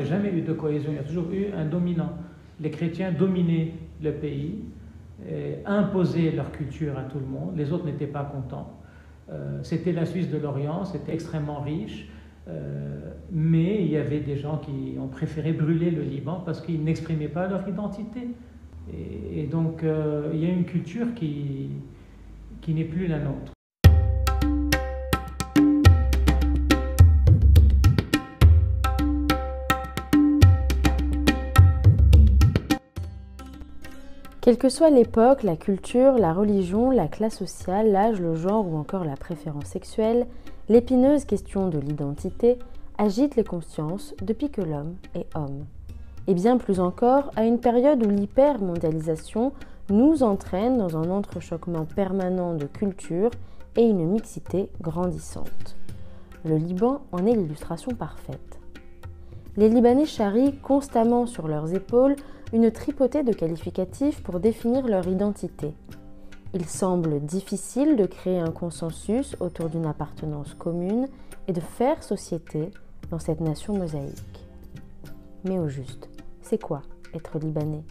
Il n'y a jamais eu de cohésion, il y a toujours eu un dominant. Les chrétiens dominaient le pays, imposaient leur culture à tout le monde, les autres n'étaient pas contents. Euh, c'était la Suisse de l'Orient, c'était extrêmement riche, euh, mais il y avait des gens qui ont préféré brûler le Liban parce qu'ils n'exprimaient pas leur identité. Et, donc euh, il y a une culture qui, qui n'est plus la nôtre. Quelle que soit l'époque, la culture, la religion, la classe sociale, l'âge, le genre ou encore la préférence sexuelle, l'épineuse question de l'identité agite les consciences depuis que l'homme est homme. Et bien plus encore, à une période où l'hypermondialisation nous entraîne dans un entrechoquement permanent de culture et une mixité grandissante. Le Liban en est l'illustration parfaite. Les Libanais charrient constamment sur leurs épaules une tripotée de qualificatifs pour définir leur identité. Il semble difficile de créer un consensus autour d'une appartenance commune et de faire société dans cette nation mosaïque. Mais au juste, c'est quoi être libanais?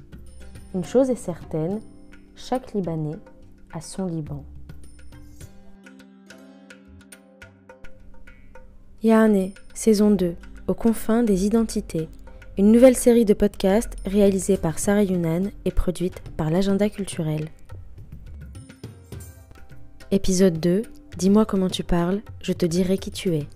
Une chose est certaine, chaque Libanais a son Liban. Yahane, saison 2, aux confins des identités, une nouvelle série de podcasts réalisée par Sarah Yunan et produite par l'Agenda culturel. Épisode 2 Dis-moi comment tu parles, je te dirai qui tu es.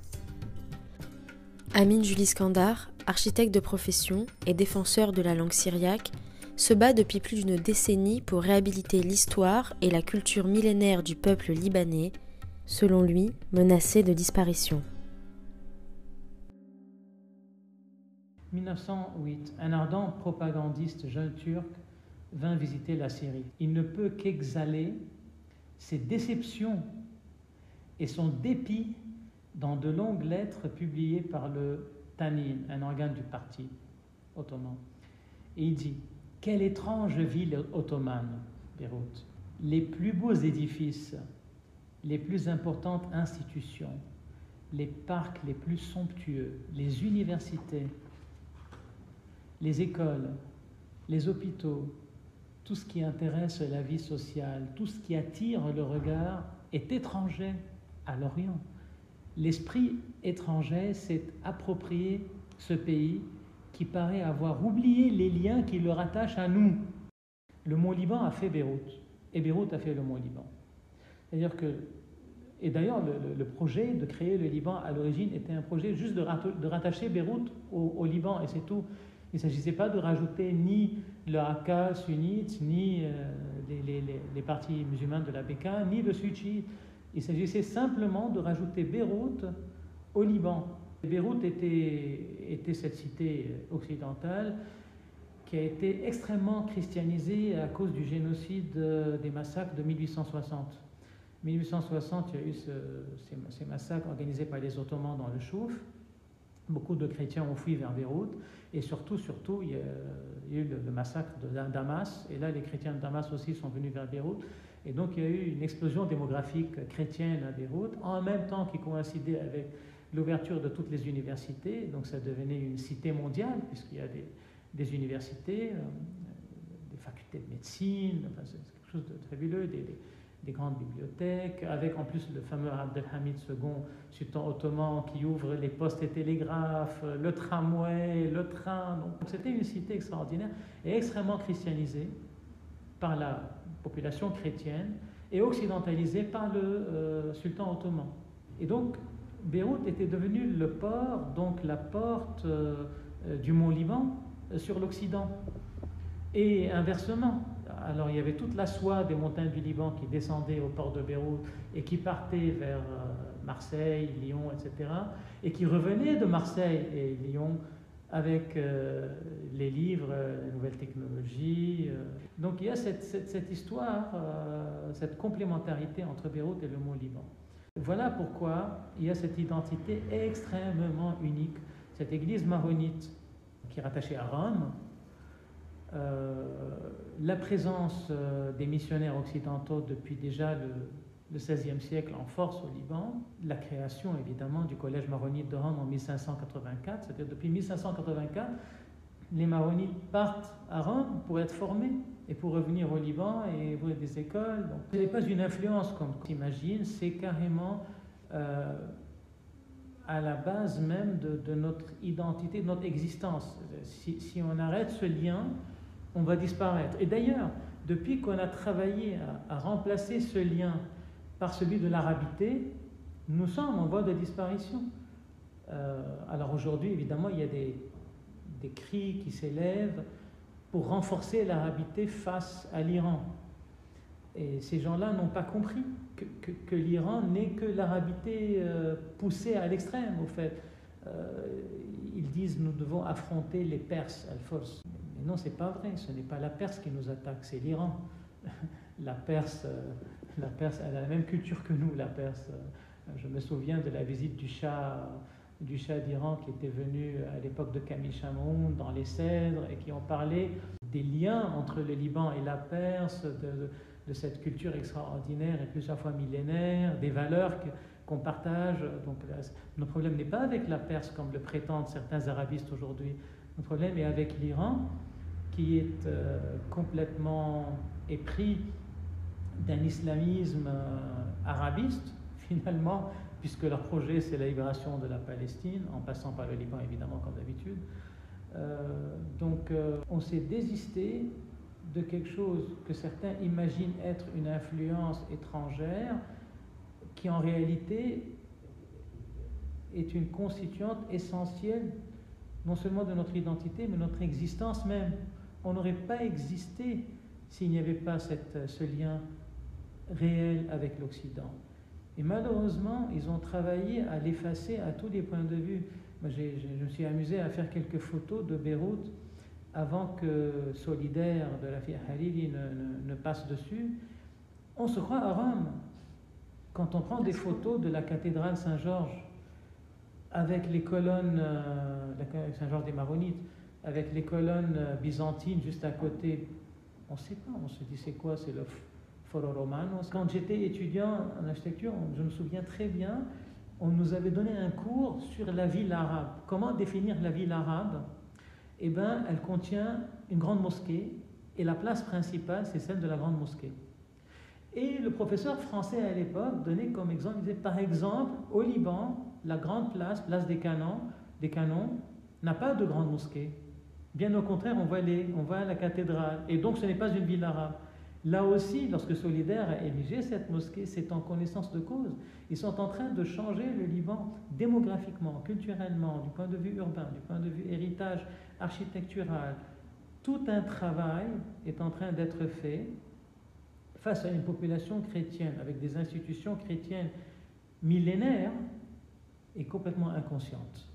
Amine Julie Skandar, architecte de profession et défenseur de la langue syriaque, se bat depuis plus d'une décennie pour réhabiliter l'histoire et la culture millénaire du peuple libanais, selon lui menacé de disparition. 1908, un ardent propagandiste jeune turc vint visiter la Syrie. Il ne peut qu'exhaler ses déceptions et son dépit dans de longues lettres publiées par le Tanin, un organe du parti ottoman. Et il dit Quelle étrange ville ottomane, Beyrouth. Les plus beaux édifices, les plus importantes institutions, les parcs les plus somptueux, les universités, les écoles, les hôpitaux, tout ce qui intéresse la vie sociale, tout ce qui attire le regard est étranger à l'Orient. L'esprit étranger s'est approprié ce pays qui paraît avoir oublié les liens qui le rattachent à nous. Le mot Liban a fait Beyrouth, et Beyrouth a fait le mot Liban. C'est-à-dire que, et d'ailleurs, le, projet de créer le Liban à l'origine était un projet juste de, rattacher Beyrouth au Liban, et c'est tout. Il ne s'agissait pas de rajouter ni le Hakka sunnite, ni euh, les, les, partis musulmans de la Beka, ni le Suchi. Il s'agissait simplement de rajouter Beyrouth au Liban. Beyrouth était, cette cité occidentale qui a été extrêmement christianisée à cause du génocide des massacres de 1860. 1860, il y a eu ces, massacres organisés par les Ottomans dans le Chouf. Beaucoup de chrétiens ont fui vers Beyrouth. Et surtout, surtout, il y a, eu le, massacre de Damas. Et là, les chrétiens de Damas aussi sont venus vers Beyrouth. Et donc, il y a eu une explosion démographique chrétienne à Beyrouth, en même temps qui coïncidait avec l'ouverture de toutes les universités. Donc, ça devenait une cité mondiale, puisqu'il y a des, universités, euh, des facultés de médecine, enfin, c'est quelque chose de fabuleux, grandes bibliothèques, avec en plus le fameux Abdelhamid II, sultan ottoman, qui ouvre les postes et télégraphes, le tramway, le train. Donc c'était une cité extraordinaire et extrêmement christianisée par la population chrétienne et occidentalisée par le euh, sultan ottoman. Et donc Beyrouth était devenu le port, donc la porte euh, euh, du mont Liban sur l'Occident. Et inversement, alors il y avait toute la soie des montagnes du Liban qui descendait au port de Beyrouth et qui partait vers euh, Marseille, Lyon, etc. Et qui revenait de Marseille et Lyon avec euh, les livres, les nouvelles technologies. Euh. Donc il y a cette, histoire, cette complémentarité entre Beyrouth et le mont Liban. Voilà pourquoi il y a cette identité extrêmement unique. Cette église maronite qui est rattachée à Rome, euh, la présence euh, des missionnaires occidentaux depuis déjà le le XVIe siècle en force au Liban, la création évidemment du collège maronite de Rome en 1584, c'est-à-dire depuis 1584, les maronites partent à Rome pour être formés et pour revenir au Liban et ouvrir des écoles. Donc, ce n'est pas une influence comme tu imagines, c'est carrément euh, à la base même de, notre identité, de notre existence. Si, on arrête ce lien, on va disparaître. Et d'ailleurs, depuis qu'on a travaillé à, remplacer ce lien par celui de l'arabité, nous sommes en voie de disparition. Euh, alors aujourd'hui, évidemment, il y a des, cris qui s'élèvent pour renforcer l'arabité face à l'Iran. Et ces gens-là n'ont pas compris que, l'Iran n'est que l'arabité euh, poussée à l'extrême, au fait. Euh, ils disent nous devons affronter les Perses, Al-Force. Mais non, c'est pas vrai, ce n'est pas la Perse qui nous attaque, c'est l'Iran. La Perse, euh, la Perse, elle a la même culture que nous, la Perse. Je me souviens de la visite du Shah du Shah d'Iran qui était venu à l'époque de Camille Chamoun dans les Cèdres et qui ont parlé des liens entre le Liban et la Perse, de, cette culture extraordinaire et plusieurs fois millénaire, des valeurs qu'on partage. Donc notre problème n'est pas avec la Perse comme le prétendent certains arabistes aujourd'hui. Notre problème est avec l'Iran qui est euh, complètement épris d'un islamisme euh, arabiste finalement puisque leur projet c'est la libération de la Palestine, en passant par le Liban évidemment comme d'habitude. Euh, donc on s'est désisté de quelque chose que certains imaginent être une influence étrangère, qui en réalité est une constituante essentielle non seulement de notre identité, mais de notre existence même. On n'aurait pas existé s'il n'y avait pas cette, ce lien réel avec l'Occident. Et malheureusement, ils ont travaillé à l'effacer à tous les points de vue. Moi, je me suis amusé à faire quelques photos de Beyrouth avant que Solidaire de la fille Hariri ne, ne, passe dessus. On se croit à Rome. Quand on prend des photos de la cathédrale Saint-Georges avec les colonnes, euh, Saint-Georges des Maronites, avec les colonnes euh, byzantines juste à côté, on ne sait pas, on se dit c'est quoi, c'est le Foro Romano? Quand j'étais étudiant en architecture, je me souviens très bien, on nous avait donné un cours sur la ville arabe. Comment définir la ville arabe? Eh bien, elle contient une grande mosquée et la place principale, c'est celle de la grande mosquée. Et le professeur français à l'époque donnait comme exemple, il disait par exemple, au Liban, la grande place, place des canons, des canons n'a pas de grande mosquée. Bien au contraire, on on voit la cathédrale. Et donc ce n'est pas une ville arabe. Là aussi, lorsque Solidaire a érigé cette mosquée, c'est en connaissance de cause. Ils sont en train de changer le Liban démographiquement, culturellement, du point de vue urbain, du point de vue héritage architectural. Tout un travail est en train d'être fait face à une population chrétienne, avec des institutions chrétiennes millénaires et complètement inconscientes.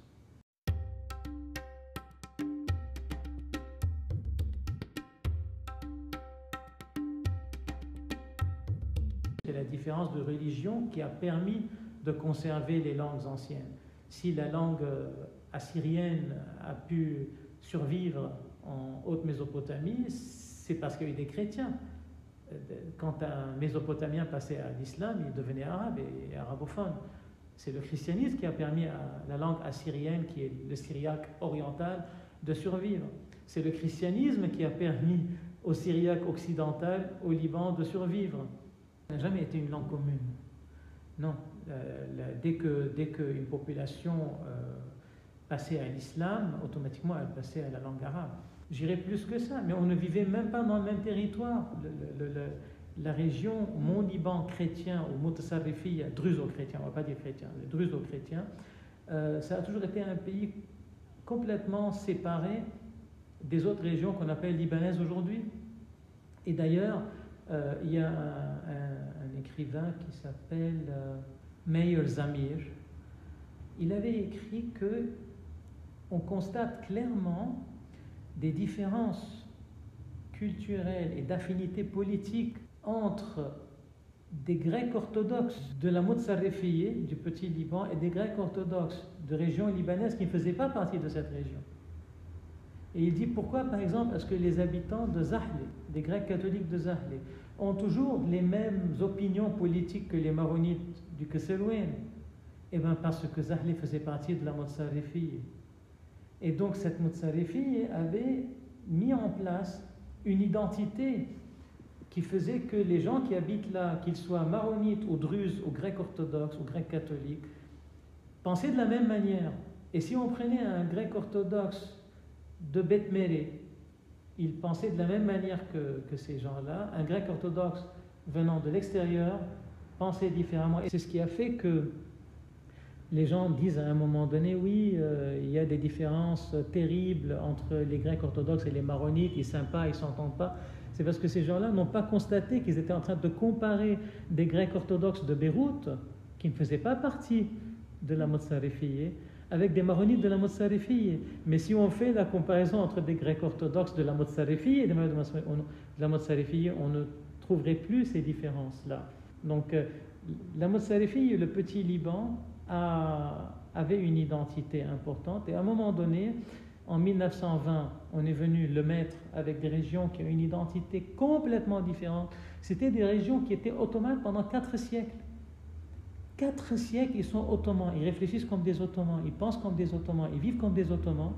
Différence de religion qui a permis de conserver les langues anciennes. Si la langue euh, assyrienne a pu survivre en Haute-Mésopotamie, c'est parce qu'il y a eu des chrétiens. Euh, quand un Mésopotamien passait à l'islam, il devenait arabe et arabophone. C'est le christianisme qui a permis à la langue assyrienne, qui est le syriaque oriental, de survivre. C'est le christianisme qui a permis au syriaque occidental, au Liban, de survivre n'a jamais été une langue commune. Non, dès que dès qu'une population euh, passait à l'islam, automatiquement elle passait à la langue arabe. J'irais plus que ça, mais on ne vivait même pas dans le même territoire. la région Mont Liban chrétien ou Mutasarrifi, druso-chrétien, on ne va pas dire chrétien, druso-chrétien, euh, ça a toujours été un pays complètement séparé des autres régions qu'on appelle libanaises aujourd'hui. Et d'ailleurs, euh, il y a un, écrivain qui s'appelle euh, Meir Zamir. Il avait écrit que on constate clairement des différences culturelles et d'affinités politiques entre des Grecs orthodoxes de la Motsarefiyé, du petit Liban, et des Grecs orthodoxes de régions libanaises qui ne faisaient pas partie de cette région. Et il dit pourquoi, par exemple, est-ce que les habitants de Zahle, des Grecs catholiques de Zahle, ont toujours les mêmes opinions politiques que les maronites du Kesselwen Eh bien parce que Zahli faisait partie de la Motsarifi. Et donc cette Motsarifi avait mis en place une identité qui faisait que les gens qui habitent là, qu'ils soient maronites ou druzes ou grecs orthodoxes ou grecs catholiques, pensaient de la même manière. Et si on prenait un grec orthodoxe de Beth il pensait de la même manière que, ces gens-là. Un grec orthodoxe venant de l'extérieur pensait différemment. Et c'est ce qui a fait que les gens disent à un moment donné, oui, euh, il y a des différences terribles entre les Grecs orthodoxes et les Maronites, ils sympas, ils s'entendent pas. C'est parce que ces gens-là n'ont pas constaté qu'ils étaient en train de comparer des Grecs orthodoxes de Beyrouth, qui ne faisaient pas partie de la Motsarifiyye, avec des maronites de la Motsarifiyye. Mais si on fait la comparaison entre des Grecs orthodoxes de la Motsarifiyye et des maronites de la Motsarifiyye, on ne trouverait plus ces différences-là. Donc, euh, la Motsarifiyye, le petit Liban, avait une identité importante. Et à un moment donné, en 1920, on est venu le mettre avec des régions qui ont une identité complètement différente. C'était des régions qui étaient ottomanes pendant quatre siècles. Quatre siècles, ils sont ottomans. Ils réfléchissent comme des ottomans, ils pensent comme des ottomans, ils vivent comme des ottomans.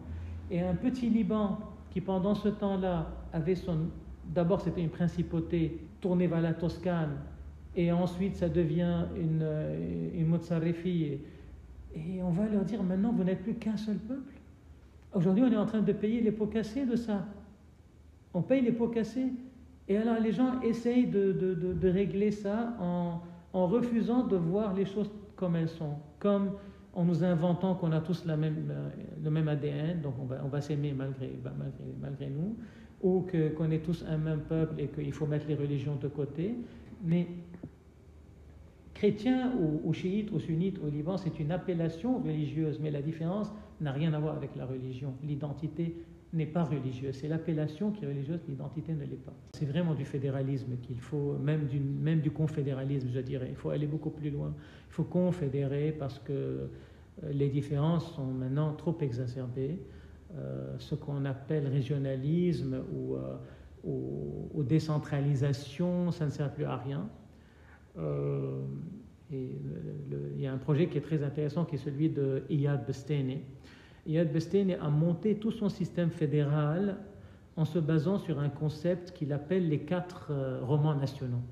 Et un petit Liban qui, pendant ce temps-là, avait son. D'abord, c'était une principauté tournée vers la Toscane, et ensuite ça devient une, euh, une. Et on va leur dire maintenant, vous n'êtes plus qu'un seul peuple. Aujourd'hui, on est en train de payer les pots cassés de ça. On paye les pots cassés. Et alors les gens essayent de, de, de, régler ça en, en, refusant de voir les choses comme elles sont, comme en nous inventant qu'on a tous euh, le même ADN, donc on va, s'aimer malgré, malgré, malgré, nous, ou qu'on est tous un même peuple et qu'il faut mettre les religions de côté. Mais chrétien ou, chiite ou sunnite au Liban, c'est une appellation religieuse, mais la différence n'a rien à voir avec la religion. L'identité n'est pas religieuse, c'est l'appellation qui est religieuse, l'identité ne l'est pas. C'est vraiment du fédéralisme qu'il faut, même du, confédéralisme, je dirais. Il faut aller beaucoup plus loin. Il faut confédérer parce que euh, les différences sont maintenant trop exacerbées. Euh, ce qu'on appelle régionalisme ou, euh, ou, décentralisation, ça ne sert plus à rien. Il y a un projet qui est très intéressant qui est celui de Iyad Bestene. Iyad Bestene a monté tout son système fédéral en se basant sur un concept qu'il appelle les quatre euh, romans nationaux.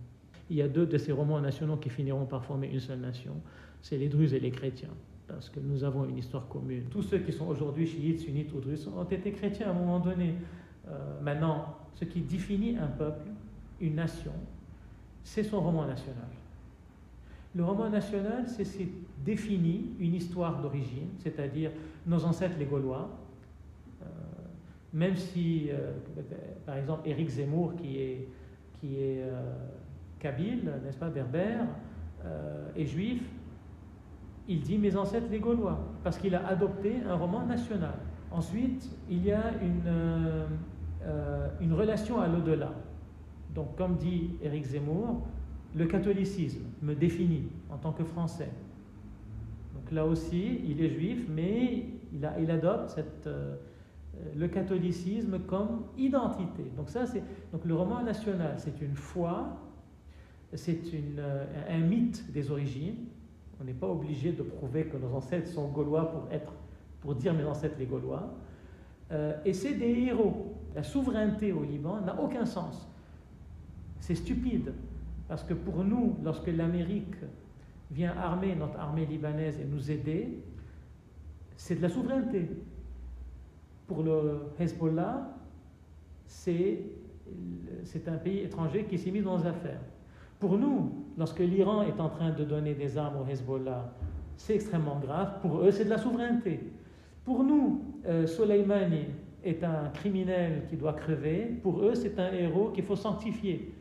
Il y a deux de ces romans nationaux qui finiront par former une seule nation, c'est les Druzes et les chrétiens, parce que nous avons une histoire commune. Tous ceux qui sont aujourd'hui chiites, sunnites ou druzes ont été chrétiens à un moment donné. Euh, maintenant, ce qui définit un peuple, une nation, c'est son roman national. Le roman national, c'est définir une histoire d'origine, c'est-à-dire nos ancêtres les Gaulois, euh, même si, euh, par exemple, Éric Zemmour, qui est, qui est euh, kabyle, n'est-ce pas, berbère, est juif, il dit mes ancêtres les Gaulois, parce qu'il a adopté un roman national. Ensuite, il y a une, une relation à l'au-delà. Donc, comme dit Éric Zemmour, le catholicisme me définit en tant que Français. Donc là aussi, il est juif, mais il, adopte cette, euh, le catholicisme comme identité. Donc ça, c'est donc le roman national, c'est une foi, c'est euh, un mythe des origines. On n'est pas obligé de prouver que nos ancêtres sont gaulois pour être, pour dire mes ancêtres les Gaulois. Euh, et c'est des héros. La souveraineté au Liban n'a aucun sens. C'est stupide. Parce que pour nous, lorsque l'Amérique vient armer notre armée libanaise et nous aider, c'est de la souveraineté. Pour le Hezbollah, c'est un pays étranger qui s'est mis dans nos affaires. Pour nous, lorsque l'Iran est en train de donner des armes au Hezbollah, c'est extrêmement grave. Pour eux, c'est de la souveraineté. Pour nous, euh, Soleimani est un criminel qui doit crever. Pour eux, c'est un héros qu'il faut sanctifier.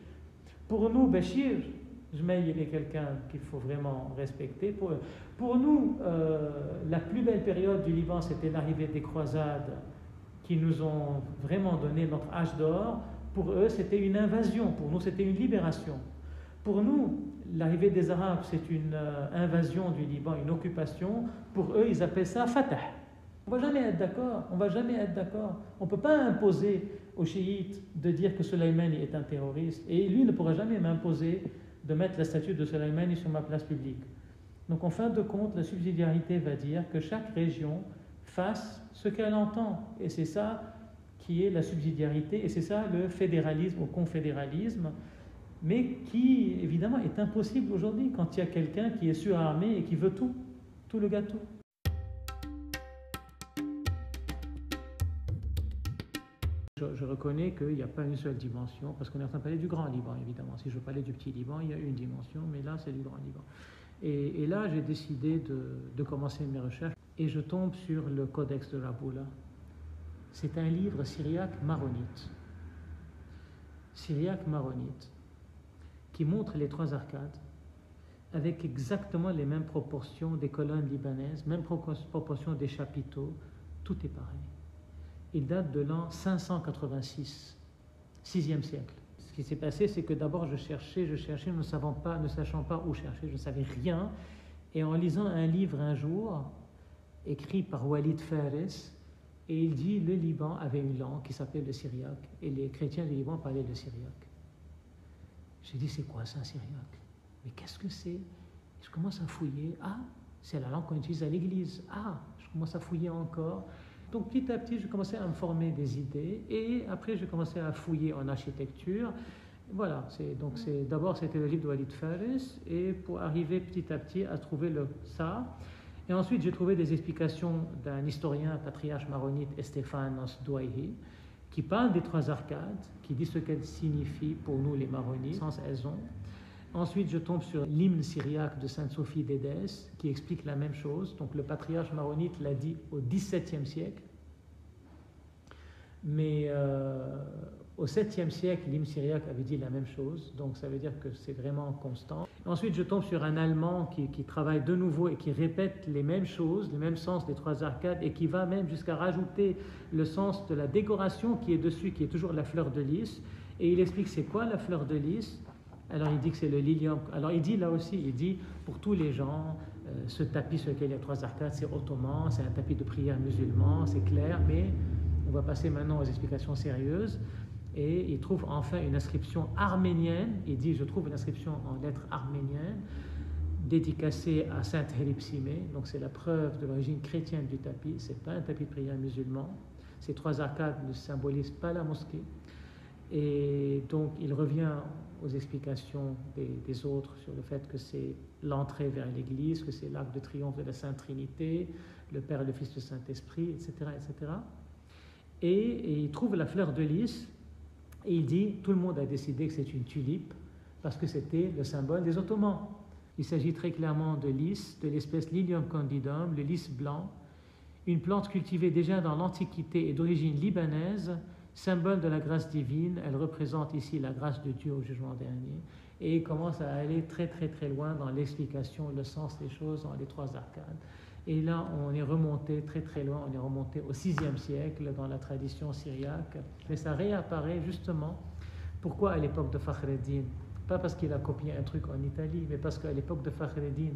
Pour nous, Bachir, je il est quelqu'un qu'il faut vraiment respecter. Pour, pour nous, euh, la plus belle période du Liban, c'était l'arrivée des croisades qui nous ont vraiment donné notre âge d'or. Pour eux, c'était une invasion. Pour nous, c'était une libération. Pour nous, l'arrivée des Arabes, c'est une euh, invasion du Liban, une occupation. Pour eux, ils appellent ça Fatah. On va jamais être d'accord. On va jamais être d'accord. On ne peut pas imposer aux chiites de dire que Soleimani est un terroriste. Et lui ne pourra jamais m'imposer de mettre la statue de Soleimani sur ma place publique. Donc en fin de compte, la subsidiarité va dire que chaque région fasse ce qu'elle entend. Et c'est ça qui est la subsidiarité, et c'est ça le fédéralisme ou confédéralisme, mais qui évidemment est impossible aujourd'hui quand il y a quelqu'un qui est surarmé et qui veut tout, tout le gâteau. Je, reconnais qu'il n'y a pas une seule dimension, parce qu'on est en train de parler du Grand Liban, évidemment. Si je parlais du Petit Liban, il y a une dimension, mais là, c'est du Grand Liban. Et, là, j'ai décidé de, commencer mes recherches, et je tombe sur le Codex de Raboula. C'est un livre syriaque maronite. Syriaque maronite, qui montre les trois arcades, avec exactement les mêmes proportions des colonnes libanaises, même proportions des chapiteaux, tout est pareil il date de l'an 586, 6e siècle. Ce qui s'est passé, c'est que d'abord je cherchais, je cherchais, ne, savant pas, ne sachant pas où chercher, je ne savais rien. Et en lisant un livre un jour, écrit par Walid Fares, et il dit le Liban avait une langue qui s'appelait le syriaque, et les chrétiens du Liban parlaient le syriaque. J'ai dit, c'est quoi ça, syriaque? Mais qu'est-ce que c'est? Je commence à fouiller. Ah, c'est la langue qu'on utilise à l'église. Ah, je commence à fouiller encore. Donc petit à petit, je commençais à me former des idées et après, je commençais à fouiller en architecture. Voilà, donc c'est, d'abord c'était le livre de Walid Fares et pour arriver petit à petit à trouver le, ça. Et ensuite, j'ai trouvé des explications d'un historien patriarche maronite, Estéphanos Douaihi, qui parle des trois arcades, qui dit ce qu'elles signifient pour nous les maronites, sans elles ont. Ensuite, je tombe sur l'hymne syriaque de Sainte Sophie d'Édesse qui explique la même chose. Donc, le patriarche maronite l'a dit au XVIIe siècle. Mais euh, au 7e siècle, l'hymne syriaque avait dit la même chose, donc ça veut dire que c'est vraiment constant. Ensuite, je tombe sur un Allemand qui, qui, travaille de nouveau et qui répète les mêmes choses, le même sens des trois arcades, et qui va même jusqu'à rajouter le sens de la décoration qui est dessus, qui est toujours la fleur de lys. Et il explique c'est quoi la fleur de lys alors il dit que c'est le lilium. Alors il dit là aussi, il dit pour tous les gens, euh, ce tapis sur lequel il y a trois arcades, c'est ottoman, c'est un tapis de prière musulman, c'est clair, mais on va passer maintenant aux explications sérieuses. Et il trouve enfin une inscription arménienne. Il dit Je trouve une inscription en lettres arméniennes dédicacée à Sainte Héripsimé. Donc c'est la preuve de l'origine chrétienne du tapis. Ce n'est pas un tapis de prière musulman. Ces trois arcades ne symbolisent pas la mosquée. Et donc il revient aux explications des, autres sur le fait que c'est l'entrée vers l'Église, que c'est l'arc de triomphe de la Sainte Trinité, le Père, le Fils, le Saint-Esprit, etc., etc et, il trouve la fleur de lys et il dit tout le monde a décidé que c'est une tulipe parce que c'était le symbole des Ottomans. Il s'agit très clairement de lys, de l'espèce Lilium candidum, le lys blanc, une plante cultivée déjà dans l'Antiquité et d'origine libanaise, symbole de la grâce divine. Elle représente ici la grâce de Dieu au jugement dernier et commence à aller très très très loin dans l'explication, le sens des choses dans les trois arcades. Et là, on est remonté très très loin, on est remonté au VIe siècle dans la tradition syriaque. Mais ça réapparaît justement. Pourquoi à l'époque de Fakhreddin Pas parce qu'il a copié un truc en Italie, mais parce qu'à l'époque de Fakhreddin,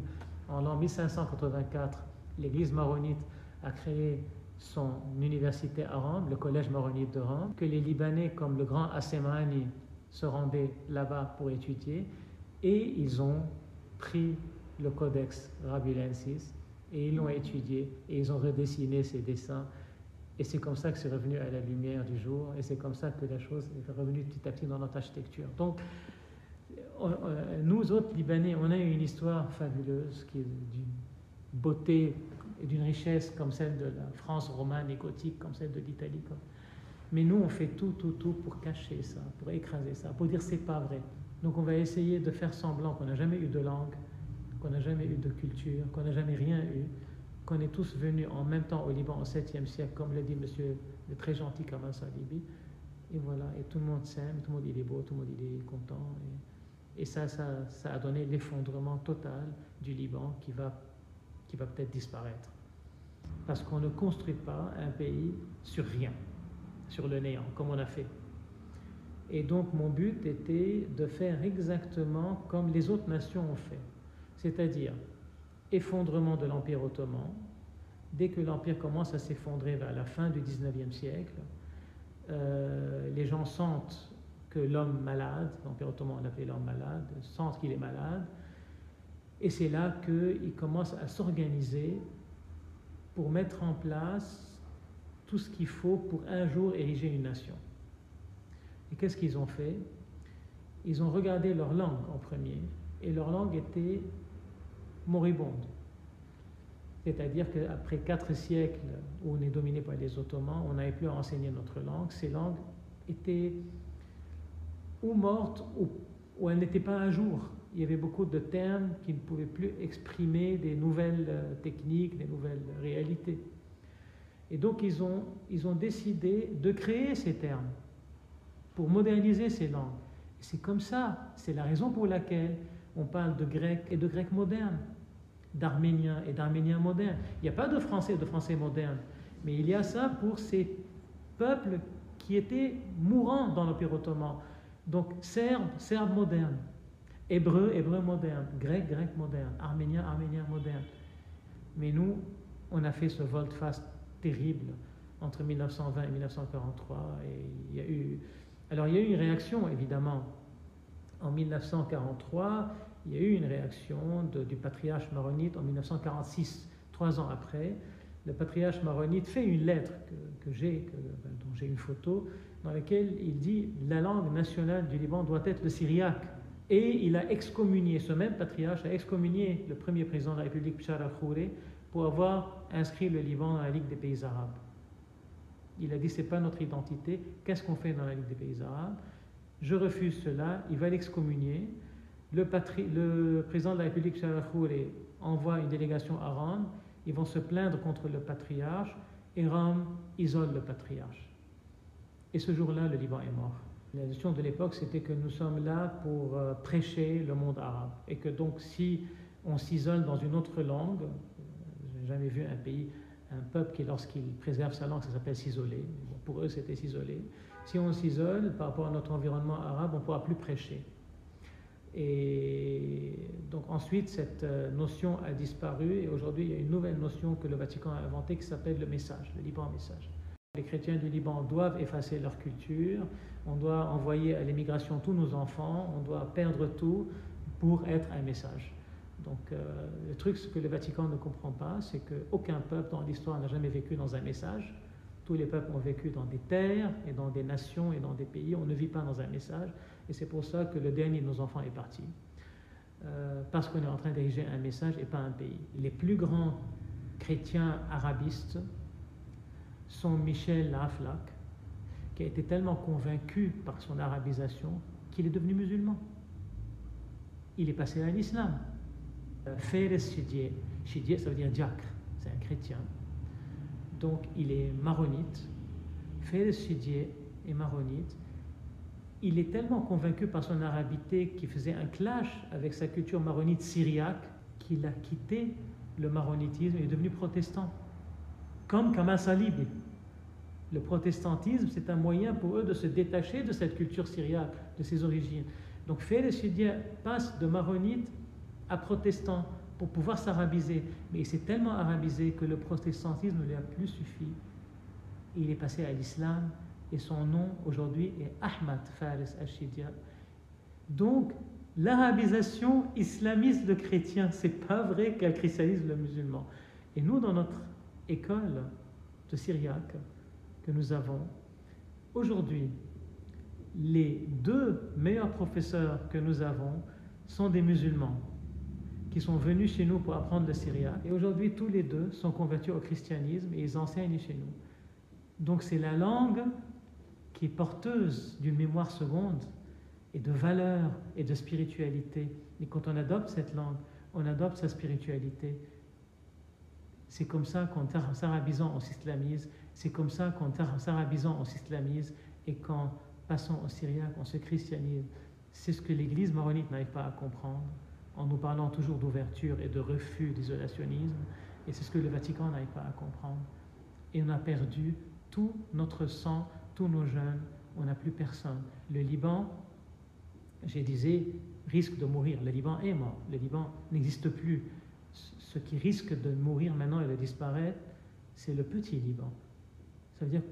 en l'an 1584, l'église maronite a créé son université à Rome, le collège maronite de Rome, que les Libanais comme le grand Assemani se rendaient là-bas pour étudier, et ils ont pris le codex Rabulensis et ils l'ont étudié et ils ont redessiné ces dessins. Et c'est comme ça que c'est revenu à la lumière du jour et c'est comme ça que la chose est revenue petit à petit dans notre architecture. Donc, nous autres Libanais, on a une histoire fabuleuse qui est d'une beauté et d'une richesse comme celle de la France romane et gothique, comme celle de l'Italie. Mais nous, on fait tout, tout, tout pour cacher ça, pour écraser ça, pour dire c'est pas vrai. Donc on va essayer de faire semblant qu'on n'a jamais eu de langue, qu'on n'a jamais eu de culture, qu'on n'a jamais rien eu, qu'on est tous venus en même temps au Liban au 7e siècle, comme l'a dit monsieur le très gentil Kamal Salibi. Et voilà, et tout le monde s'aime, tout le monde il est beau, tout le monde il est content. Et, ça, ça, ça, a donné l'effondrement total du Liban qui va, qui va peut-être disparaître. Parce qu'on ne construit pas un pays sur rien, sur le néant, comme on a fait. Et donc mon but était de faire exactement comme les autres nations ont fait c'est-à-dire effondrement de l'Empire ottoman, dès que l'Empire commence à s'effondrer vers la fin du 19e siècle, euh, les gens sentent que l'homme malade, l'Empire ottoman l'appelait l'homme malade, sentent qu'il est malade, et c'est là qu'ils commencent à s'organiser pour mettre en place tout ce qu'il faut pour un jour ériger une nation. Et qu'est-ce qu'ils ont fait? Ils ont regardé leur langue en premier, et leur langue était moribonde. C'est-à-dire qu'après quatre siècles où on est dominé par les Ottomans, on n'avait plus à enseigner notre langue. Ces langues étaient ou mortes ou, elles n'étaient pas à jour. Il y avait beaucoup de termes qui ne pouvaient plus exprimer des nouvelles euh, techniques, des nouvelles réalités. Et donc ils ont, ils ont décidé de créer ces termes pour moderniser ces langues. C'est comme ça, c'est la raison pour laquelle on parle de grec et de grec moderne, d'arménien et d'arménien moderne. Il n'y a pas de français et de français moderne, mais il y a ça pour ces peuples qui étaient mourants dans l'Empire ottoman. Donc serbe, serbe moderne, hébreu, hébreu moderne, grec, grec moderne, arménien, arménien moderne. Mais nous, on a fait ce volte-face terrible entre 1920 et 1943. Et il y a eu... Alors il y a eu une réaction, évidemment, en 1943, il y a eu une réaction du patriarche maronite en 1946, trois ans après. Le patriarche maronite fait une lettre que, j'ai, ben, dont j'ai une photo, dans laquelle il dit la langue nationale du Liban doit être le syriaque. Et il a excommunié, ce même patriarche a excommunié le premier président de la République, Bishar al-Khouré, pour avoir inscrit le Liban dans la Ligue des pays arabes. Il a dit c'est pas notre identité, qu'est-ce qu'on fait dans la Ligue des pays arabes? Je refuse cela, il va l'excommunier. Le, président de la République, Khouré, envoie une délégation à Rome, ils vont se plaindre contre le patriarche, et Rome isole le patriarche. Et ce jour-là, le Liban est mort. La notion de l'époque, c'était que nous sommes là pour euh, prêcher le monde arabe, et que donc si on s'isole dans une autre langue, je n'ai jamais vu un pays, un peuple qui, lorsqu'il préserve sa langue, ça s'appelle s'isoler. pour eux, c'était s'isoler. Si on s'isole par rapport à notre environnement arabe, on ne pourra plus prêcher. Et donc ensuite, cette euh, notion a disparu et aujourd'hui, il y a une nouvelle notion que le Vatican a inventée qui s'appelle le message, le Liban message. Les chrétiens du Liban doivent effacer leur culture, on doit envoyer à l'émigration tous nos enfants, on doit perdre tout pour être un message. Donc euh, le truc, que le Vatican ne comprend pas, c'est qu'aucun peuple dans l'histoire n'a jamais vécu dans un message. Tous les peuples ont vécu dans des terres et dans des nations et dans des pays. On ne vit pas dans un message. Et c'est pour ça que le dernier de nos enfants est parti. Euh, parce qu'on est en train d'ériger un message et pas un pays. Les plus grands chrétiens arabistes sont Michel Laflac, qui a été tellement convaincu par son arabisation qu'il est devenu musulman. Il est passé à l'islam. Feres Chidier, Chidier ça veut dire diacre, c'est un chrétien donc il est maronite, Félix Chidier est maronite. Il est tellement convaincu par son arabité qui faisait un clash avec sa culture maronite syriaque qu'il a quitté le maronitisme et est devenu protestant. Comme Kamal Salibi. Le protestantisme, c'est un moyen pour eux de se détacher de cette culture syriaque, de ses origines. Donc Félix Chidier passe de maronite à protestant pour pouvoir s'arabiser. Mais il s'est tellement arabisé que le protestantisme ne lui a plus suffi. Il est passé à l'islam et son nom aujourd'hui est Ahmad Faris al-Shidia. Donc, l'arabisation islamiste le chrétien, c'est pas vrai qu'elle christianise le musulman. Et nous, dans notre école de syriaque que nous avons, aujourd'hui, les deux meilleurs professeurs que nous avons sont des musulmans qui sont venus chez nous pour apprendre le syriaque. Et aujourd'hui, tous les deux sont convertis au christianisme et ils enseignent chez nous. Donc c'est la langue qui est porteuse d'une mémoire seconde et de valeur et de spiritualité. Et quand on adopte cette langue, on adopte sa spiritualité. C'est comme ça qu'en s'arabisant, on s'islamise. C'est comme ça qu'en s'arabisant, on s'islamise. Et qu'en passant au syriaque, on se christianise. C'est ce que l'Église maronite n'arrive pas à comprendre en nous parlant toujours d'ouverture et de refus d'isolationnisme. Et c'est ce que le Vatican n'arrive pas à comprendre. Et on a perdu tout notre sang, tous nos jeunes, on n'a plus personne. Le Liban, j'ai disais, risque de mourir. Le Liban est mort. Le Liban n'existe plus. Ce qui risque de mourir maintenant et de disparaître, c'est le petit Liban. Ça veut dire,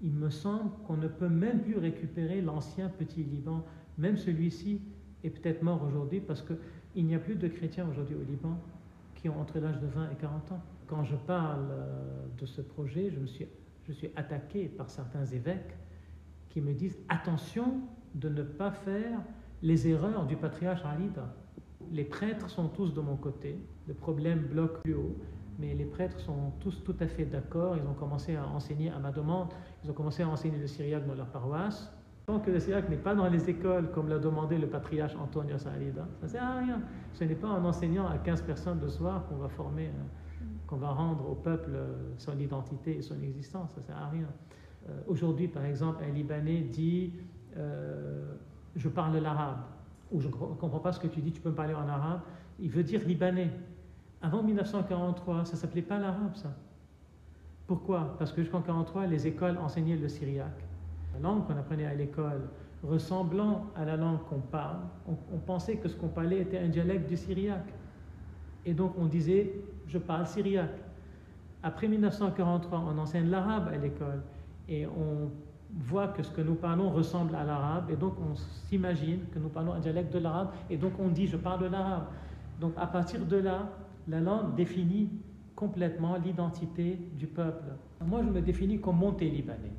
il me semble qu'on ne peut même plus récupérer l'ancien petit Liban, même celui-ci est peut-être mort aujourd'hui parce qu'il n'y a plus de chrétiens aujourd'hui au Liban qui ont entre l'âge de 20 et 40 ans. Quand je parle euh, de ce projet, je, me suis, je suis attaqué par certains évêques qui me disent attention de ne pas faire les erreurs du patriarche Alida. Les prêtres sont tous de mon côté, le problème bloque plus haut, mais les prêtres sont tous tout à fait d'accord. Ils ont commencé à enseigner à ma demande, ils ont commencé à enseigner le syriaque dans leur paroisse. Tant que le syriaque n'est pas dans les écoles, comme l'a demandé le patriarche Antonio Salida, ça ne sert à rien. Ce n'est pas en enseignant à 15 personnes le soir qu'on va former, euh, qu'on va rendre au peuple euh, son identité et son existence. Ça ne sert à rien. Euh, aujourd'hui, par exemple, un Libanais dit Je parle l'arabe, ou je ne comprends pas ce que tu dis, tu peux me parler en arabe. Il veut dire Libanais. Avant 1943, ça s'appelait pas l'arabe, ça. Pourquoi? Parce que jusqu'en 1943, les écoles enseignaient le syriaque. La langue qu'on apprenait à l'école, ressemblant à la langue qu'on parle, on, pensait que ce qu'on parlait était un dialecte du syriaque. Et donc on disait, je parle syriaque. Après 1943, on enseigne l'arabe à l'école et on voit que ce que nous parlons ressemble à l'arabe et donc on s'imagine que nous parlons un dialecte de l'arabe et donc on dit je parle de l'arabe. Donc à partir de là, la langue définit complètement l'identité du peuple. Moi, je me définis comme monté-libanais.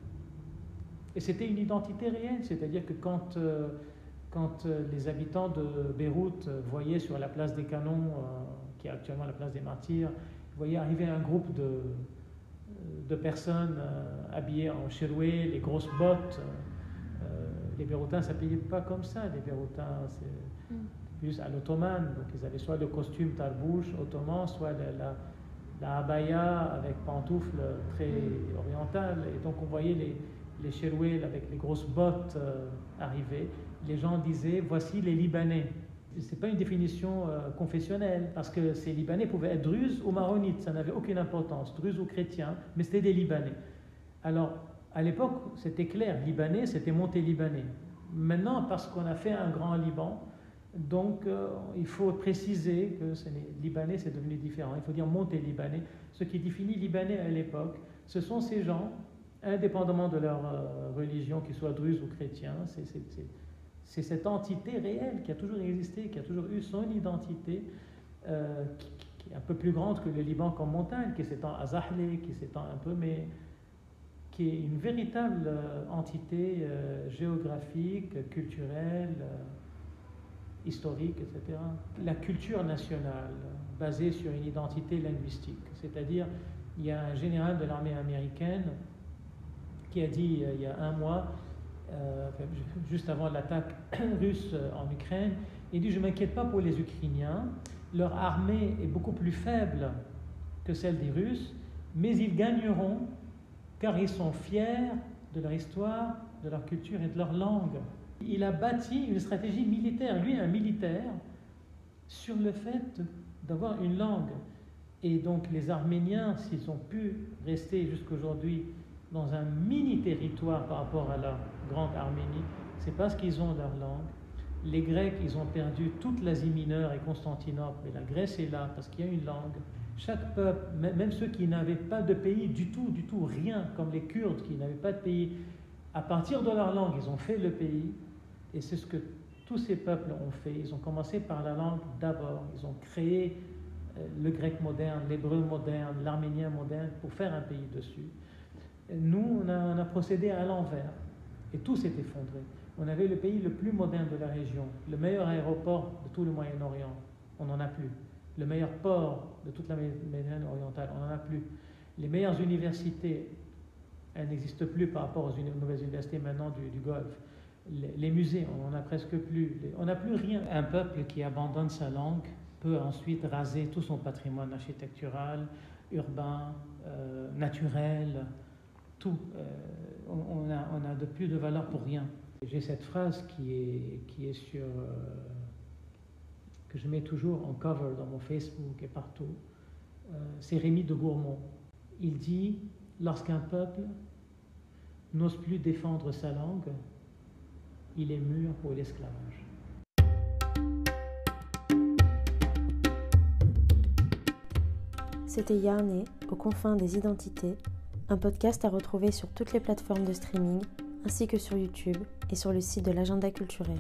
Et c'était une identité réelle, c'est-à-dire que quand, euh, quand euh, les habitants de Beyrouth euh, voyaient sur la place des canons, qui est actuellement la place des martyrs, voyaient arriver un groupe de, de personnes habillées en cheroué, les grosses bottes. les Beyrouthins ne s'appelaient pas comme ça, les Beyrouthins, c'est... Mm plus à l'ottomane. Donc ils avaient soit le costume tarbouche ottoman, soit la, la, abaya avec pantoufles très orientales. Et donc on voyait les, les avec les grosses bottes euh, arriver. Les gens disaient voici les Libanais. Ce n'est pas une définition euh, confessionnelle, parce que ces Libanais pouvaient être druzes ou maronites, ça n'avait aucune importance, druzes ou chrétiens, mais c'était des Libanais. Alors, à l'époque, c'était clair, Libanais, c'était monté Libanais. Maintenant, parce qu'on a fait un grand Liban, donc, euh, il faut préciser que Libanais, c'est devenu différent. Il faut dire monté Libanais. Ce qui définit Libanais à l'époque, ce sont ces gens, indépendamment de leur euh, religion, qu'ils soient druzes ou chrétiens, c'est cette entité réelle qui a toujours existé, qui a toujours eu son identité, euh, qui, est un peu plus grande que le Liban comme montagne, qui s'étend à Zahle, qui s'étend un peu, mais qui est une véritable entité géographique, culturelle historique, etc. La culture nationale, basée sur une identité linguistique, c'est-à-dire il y a un général de l'armée américaine qui a dit euh, il y a un mois, euh, juste avant l'attaque russe en Ukraine, il dit je ne m'inquiète pas pour les Ukrainiens, leur armée est beaucoup plus faible que celle des Russes, mais ils gagneront car ils sont fiers de leur histoire, de leur culture et de leur langue. Il a bâti une stratégie militaire, lui un militaire, sur le fait d'avoir une langue. Et donc les Arméniens, s'ils ont pu rester jusqu'aujourd'hui dans un mini territoire par rapport à la grande Arménie, c'est parce qu'ils ont leur langue. Les Grecs, ils ont perdu toute l'Asie mineure et Constantinople, mais la Grèce est là parce qu'il y a une langue. Chaque peuple, même ceux qui n'avaient pas de pays du tout, du tout, rien, comme les Kurdes qui n'avaient pas de pays, à partir de leur langue, ils ont fait le pays. Et c'est ce que tous ces peuples ont fait. Ils ont commencé par la langue d'abord. Ils ont créé euh, le grec moderne, l'hébreu moderne, l'arménien moderne pour faire un pays dessus. Nous, on a, procédé à l'envers et tout s'est effondré. On avait le pays le plus moderne de la région, le meilleur aéroport de tout le Moyen-Orient. On n'en a plus. Le meilleur port de toute la Méditerranée orientale. On n'en a plus. Les meilleures universités, elles n'existent plus par rapport aux nouvelles universités maintenant du Golfe les musées, on n'en a presque plus. On n'a plus rien. Un peuple qui abandonne sa langue peut ensuite raser tout son patrimoine architectural, urbain, euh, naturel, tout. Euh, on, a, de plus de valeur pour rien. J'ai cette phrase qui est, sur. Euh, que je mets toujours en cover dans mon Facebook et partout. C'est Rémi de Gourmont. Il dit Lorsqu'un peuple n'ose plus défendre sa langue, il est mûr pour l'esclavage. C'était Yarné, aux confins des identités, un podcast à retrouver sur toutes les plateformes de streaming, ainsi que sur YouTube et sur le site de l'agenda culturel.